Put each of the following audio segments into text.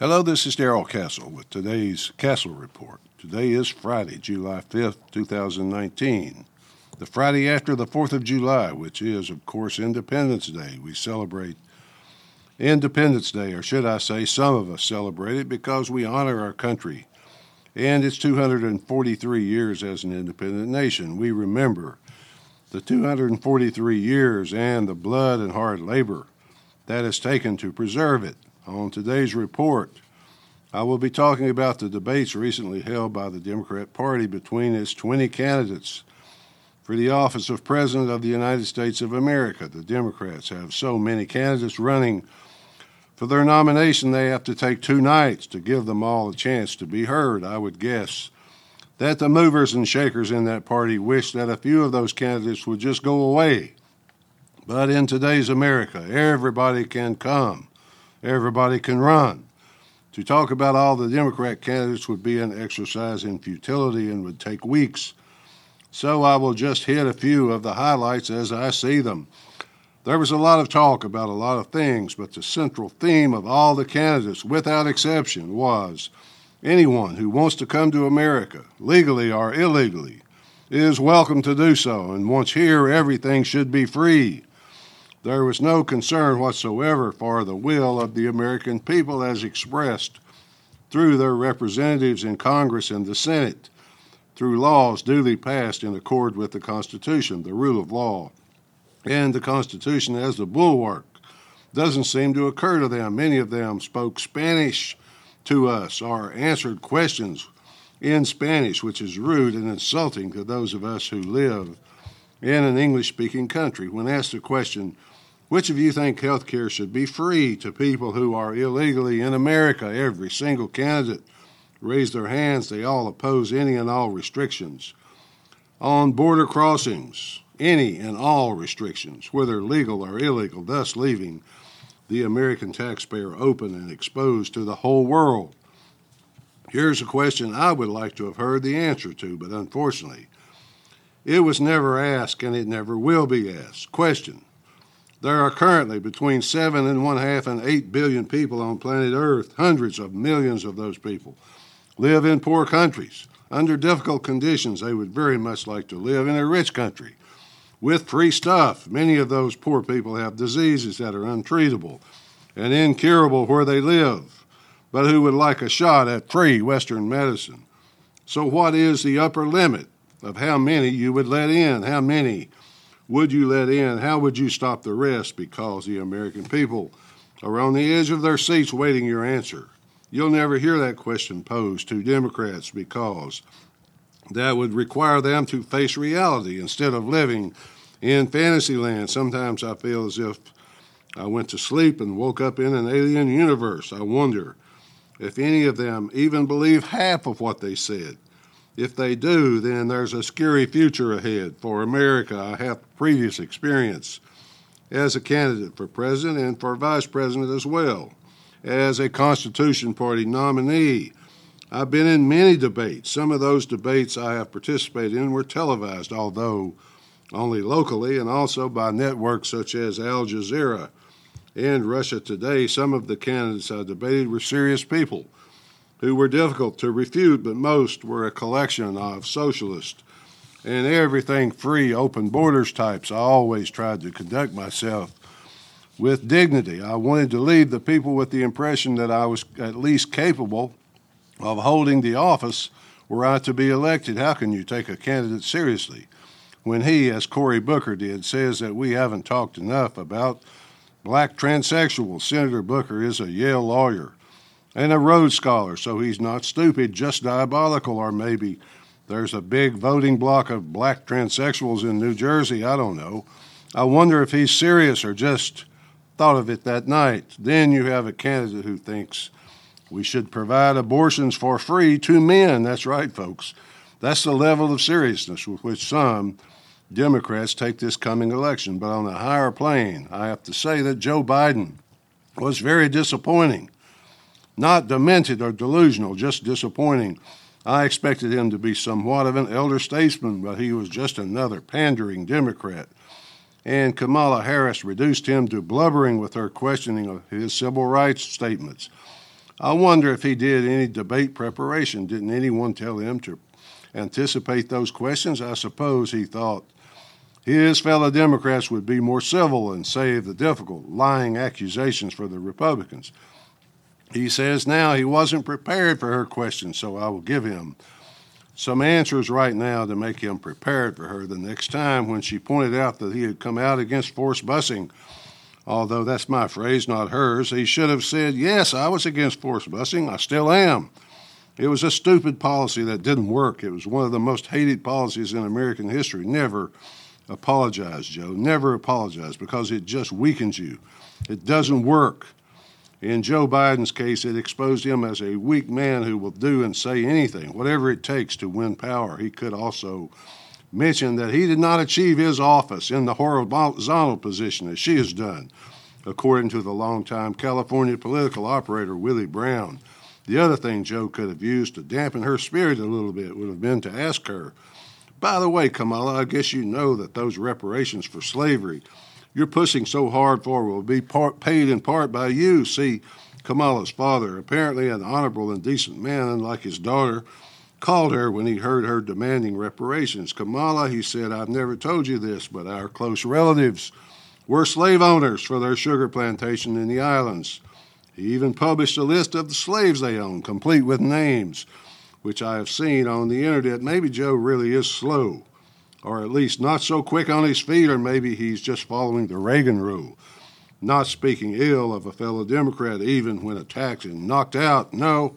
Hello, this is Darrell Castle with today's Castle Report. Today is Friday, July 5th, 2019. The Friday after the 4th of July, which is, of course, Independence Day. We celebrate Independence Day, or should I say, some of us celebrate it because we honor our country and its 243 years as an independent nation. We remember the 243 years and the blood and hard labor that is taken to preserve it. On today's report, I will be talking about the debates recently held by the Democrat Party between its 20 candidates for the office of President of the United States of America. The Democrats have so many candidates running for their nomination, they have to take two nights to give them all a chance to be heard. I would guess that the movers and shakers in that party wish that a few of those candidates would just go away. But in today's America, everybody can come everybody can run. To talk about all the Democrat candidates would be an exercise in futility and would take weeks. So I will just hit a few of the highlights as I see them. There was a lot of talk about a lot of things, but the central theme of all the candidates, without exception, was anyone who wants to come to America, legally or illegally, is welcome to do so, and once here, everything should be free. There was no concern whatsoever for the will of the American people as expressed through their representatives in Congress and the Senate, through laws duly passed in accord with the Constitution, the rule of law, and the Constitution as the bulwark. Doesn't seem to occur to them. Many of them spoke Spanish to us or answered questions in Spanish, which is rude and insulting to those of us who live in an English speaking country. When asked a question, which of you think health care should be free to people who are illegally in America? Every single candidate raised their hands. They all oppose any and all restrictions. On border crossings, any and all restrictions, whether legal or illegal, thus leaving the American taxpayer open and exposed to the whole world. Here's a question I would like to have heard the answer to, but unfortunately, it was never asked and it never will be asked. Question there are currently between seven and one half and eight billion people on planet Earth. Hundreds of millions of those people live in poor countries. Under difficult conditions, they would very much like to live in a rich country with free stuff. Many of those poor people have diseases that are untreatable and incurable where they live, but who would like a shot at free Western medicine. So, what is the upper limit of how many you would let in? How many would you let in? How would you stop the rest? Because the American people are on the edge of their seats waiting your answer. You'll never hear that question posed to Democrats because that would require them to face reality instead of living in fantasy land. Sometimes I feel as if I went to sleep and woke up in an alien universe. I wonder if any of them even believe half of what they said. If they do, then there's a scary future ahead for America. I have previous experience as a candidate for president and for vice president as well. As a Constitution Party nominee, I've been in many debates. Some of those debates I have participated in were televised, although only locally and also by networks such as Al Jazeera and Russia Today. Some of the candidates I debated were serious people who were difficult to refute, but most were a collection of socialist and everything free, open borders types. I always tried to conduct myself with dignity. I wanted to leave the people with the impression that I was at least capable of holding the office were I to be elected. How can you take a candidate seriously when he, as Cory Booker did, says that we haven't talked enough about black transsexuals? Senator Booker is a Yale lawyer and a Rhodes Scholar, so he's not stupid, just diabolical, or maybe there's a big voting block of black transsexuals in New Jersey. I don't know. I wonder if he's serious or just thought of it that night. Then you have a candidate who thinks we should provide abortions for free to men. That's right, folks. That's the level of seriousness with which some Democrats take this coming election. But on a higher plane, I have to say that Joe Biden was very disappointing not demented or delusional, just disappointing. I expected him to be somewhat of an elder statesman, but he was just another pandering Democrat. And Kamala Harris reduced him to blubbering with her questioning of his civil rights statements. I wonder if he did any debate preparation. Didn't anyone tell him to anticipate those questions? I suppose he thought his fellow Democrats would be more civil and save the difficult, lying accusations for the Republicans. He says now he wasn't prepared for her question, so I will give him some answers right now to make him prepared for her the next time when she pointed out that he had come out against forced busing. Although that's my phrase, not hers, he should have said, Yes, I was against forced busing. I still am. It was a stupid policy that didn't work. It was one of the most hated policies in American history. Never apologize, Joe. Never apologize because it just weakens you. It doesn't work. In Joe Biden's case, it exposed him as a weak man who will do and say anything, whatever it takes to win power. He could also mention that he did not achieve his office in the horizontal position as she has done, according to the longtime California political operator Willie Brown. The other thing Joe could have used to dampen her spirit a little bit would have been to ask her, By the way, Kamala, I guess you know that those reparations for slavery you're pushing so hard for will be part, paid in part by you. See, Kamala's father, apparently an honorable and decent man, unlike his daughter, called her when he heard her demanding reparations. Kamala, he said, I've never told you this, but our close relatives were slave owners for their sugar plantation in the islands. He even published a list of the slaves they owned, complete with names, which I have seen on the internet. Maybe Joe really is slow or at least not so quick on his feet, or maybe he's just following the Reagan rule, not speaking ill of a fellow Democrat even when attacked and knocked out. No,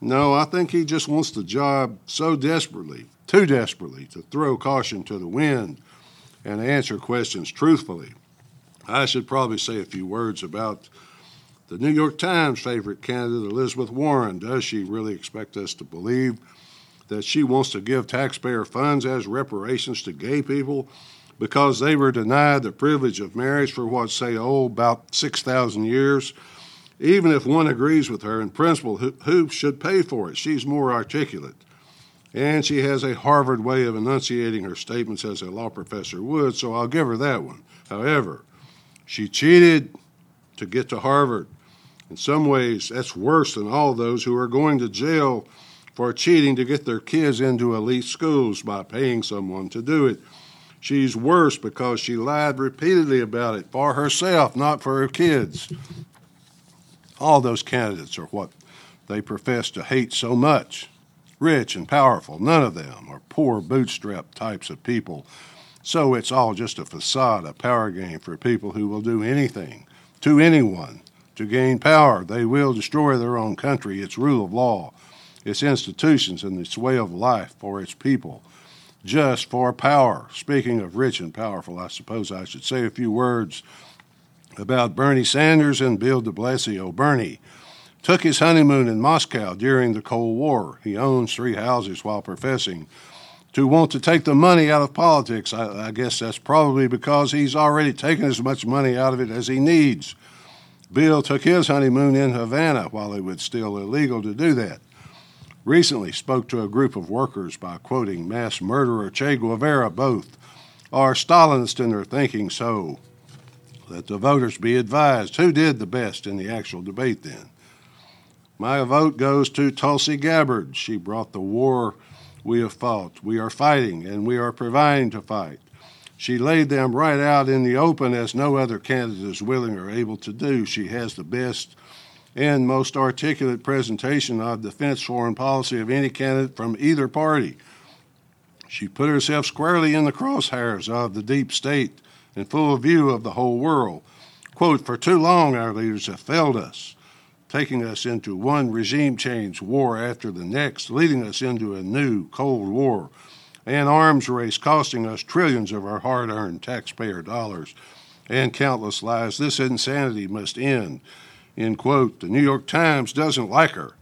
no, I think he just wants the job so desperately, too desperately, to throw caution to the wind and answer questions truthfully. I should probably say a few words about the New York Times favorite candidate, Elizabeth Warren. Does she really expect us to believe? That she wants to give taxpayer funds as reparations to gay people because they were denied the privilege of marriage for what, say, oh, about 6,000 years. Even if one agrees with her in principle, who, who should pay for it? She's more articulate. And she has a Harvard way of enunciating her statements as a law professor would, so I'll give her that one. However, she cheated to get to Harvard. In some ways, that's worse than all those who are going to jail for cheating to get their kids into elite schools by paying someone to do it. She's worse because she lied repeatedly about it for herself, not for her kids. All those candidates are what they profess to hate so much rich and powerful. None of them are poor, bootstrap types of people. So it's all just a facade, a power game for people who will do anything to anyone to gain power. They will destroy their own country, its rule of law, its institutions, and its way of life for its people, just for power. Speaking of rich and powerful, I suppose I should say a few words about Bernie Sanders and Bill de Blasio. Bernie took his honeymoon in Moscow during the Cold War. He owns three houses while professing to want to take the money out of politics. I, I, guess that's probably because he's already taken as much money out of it as he needs. Bill took his honeymoon in Havana while it was still illegal to do that recently spoke to a group of workers by quoting mass murderer Che Guevara. Both are Stalinist in their thinking, so let the voters be advised who did the best in the actual debate then. My vote goes to Tulsi Gabbard. She brought the war we have fought. We are fighting, and we are providing to fight. She laid them right out in the open as no other candidate is willing or able to do. She has the best and most articulate presentation of defense foreign policy of any candidate from either party. She put herself squarely in the crosshairs of the deep state in full view of the whole world. Quote, For too long, our leaders have failed us, taking us into one regime change war after the next, leading us into a new Cold War, an arms race costing us trillions of our hard earned taxpayer dollars and countless lives. This insanity must end end quote. The New York Times doesn't like her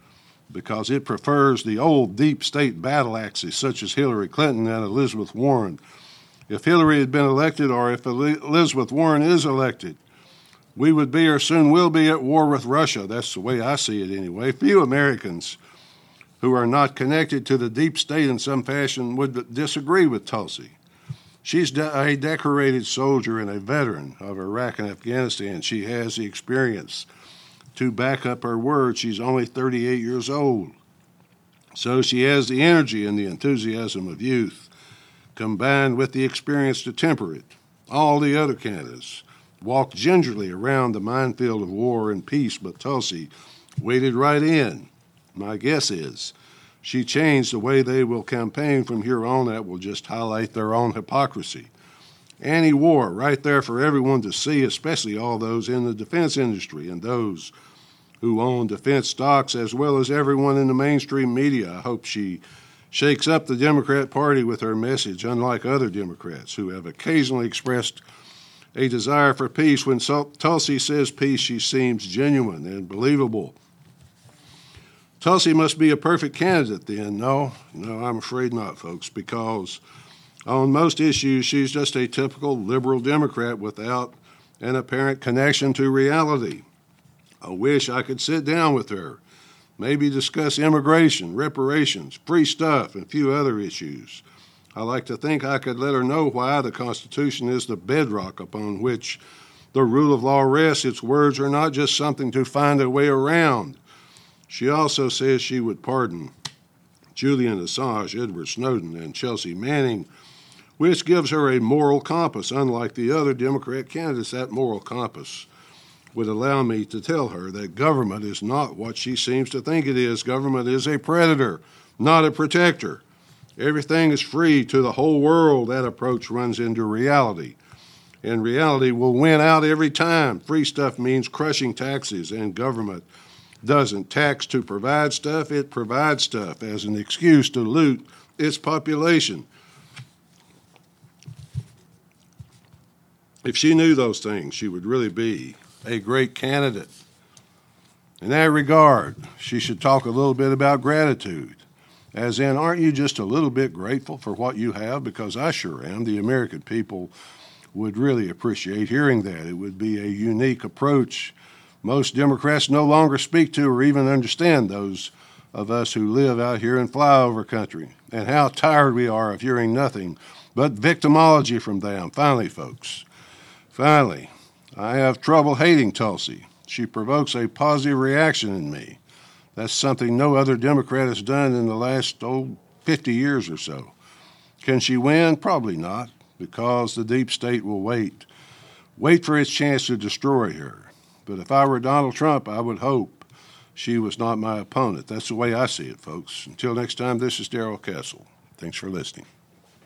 because it prefers the old deep state battle axes such as Hillary Clinton and Elizabeth Warren. If Hillary had been elected, or if Elizabeth Warren is elected, we would be or soon will be at war with Russia. That's the way I see it anyway. Few Americans who are not connected to the deep state in some fashion would disagree with Tulsi. She's a decorated soldier and a veteran of Iraq and Afghanistan. She has the experience To back up her words, she's only 38 years old. So she has the energy and the enthusiasm of youth, combined with the experience to temper it. All the other candidates walked gingerly around the minefield of war and peace, but Tulsi waded right in. My guess is she changed the way they will campaign from here on. That will just highlight their own hypocrisy. Anti war, right there for everyone to see, especially all those in the defense industry and those who own defense stocks, as well as everyone in the mainstream media. I hope she shakes up the Democrat Party with her message, unlike other Democrats who have occasionally expressed a desire for peace. When Tulsi says peace, she seems genuine and believable. Tulsi must be a perfect candidate then. No, no, I'm afraid not, folks, because on most issues, she's just a typical liberal Democrat without an apparent connection to reality. I wish I could sit down with her, maybe discuss immigration, reparations, free stuff, and a few other issues. I like to think I could let her know why the Constitution is the bedrock upon which the rule of law rests. Its words are not just something to find a way around. She also says she would pardon Julian Assange, Edward Snowden, and Chelsea Manning, which gives her a moral compass. Unlike the other Democrat candidates, that moral compass would allow me to tell her that government is not what she seems to think it is. Government is a predator, not a protector. Everything is free to the whole world. That approach runs into reality. And reality will win out every time. Free stuff means crushing taxes, and government doesn't tax to provide stuff, it provides stuff as an excuse to loot its population. If she knew those things, she would really be a great candidate. In that regard, she should talk a little bit about gratitude. As in, aren't you just a little bit grateful for what you have? Because I sure am. The American people would really appreciate hearing that. It would be a unique approach. Most Democrats no longer speak to or even understand those of us who live out here in flyover country, and how tired we are of hearing nothing but victimology from them. Finally, folks, finally, I have trouble hating Tulsi. She provokes a positive reaction in me. That's something no other Democrat has done in the last oh, 50 years or so. Can she win? Probably not, because the deep state will wait. Wait for its chance to destroy her. But if I were Donald Trump, I would hope she was not my opponent. That's the way I see it, folks. Until next time, this is Darrell Castle. Thanks for listening.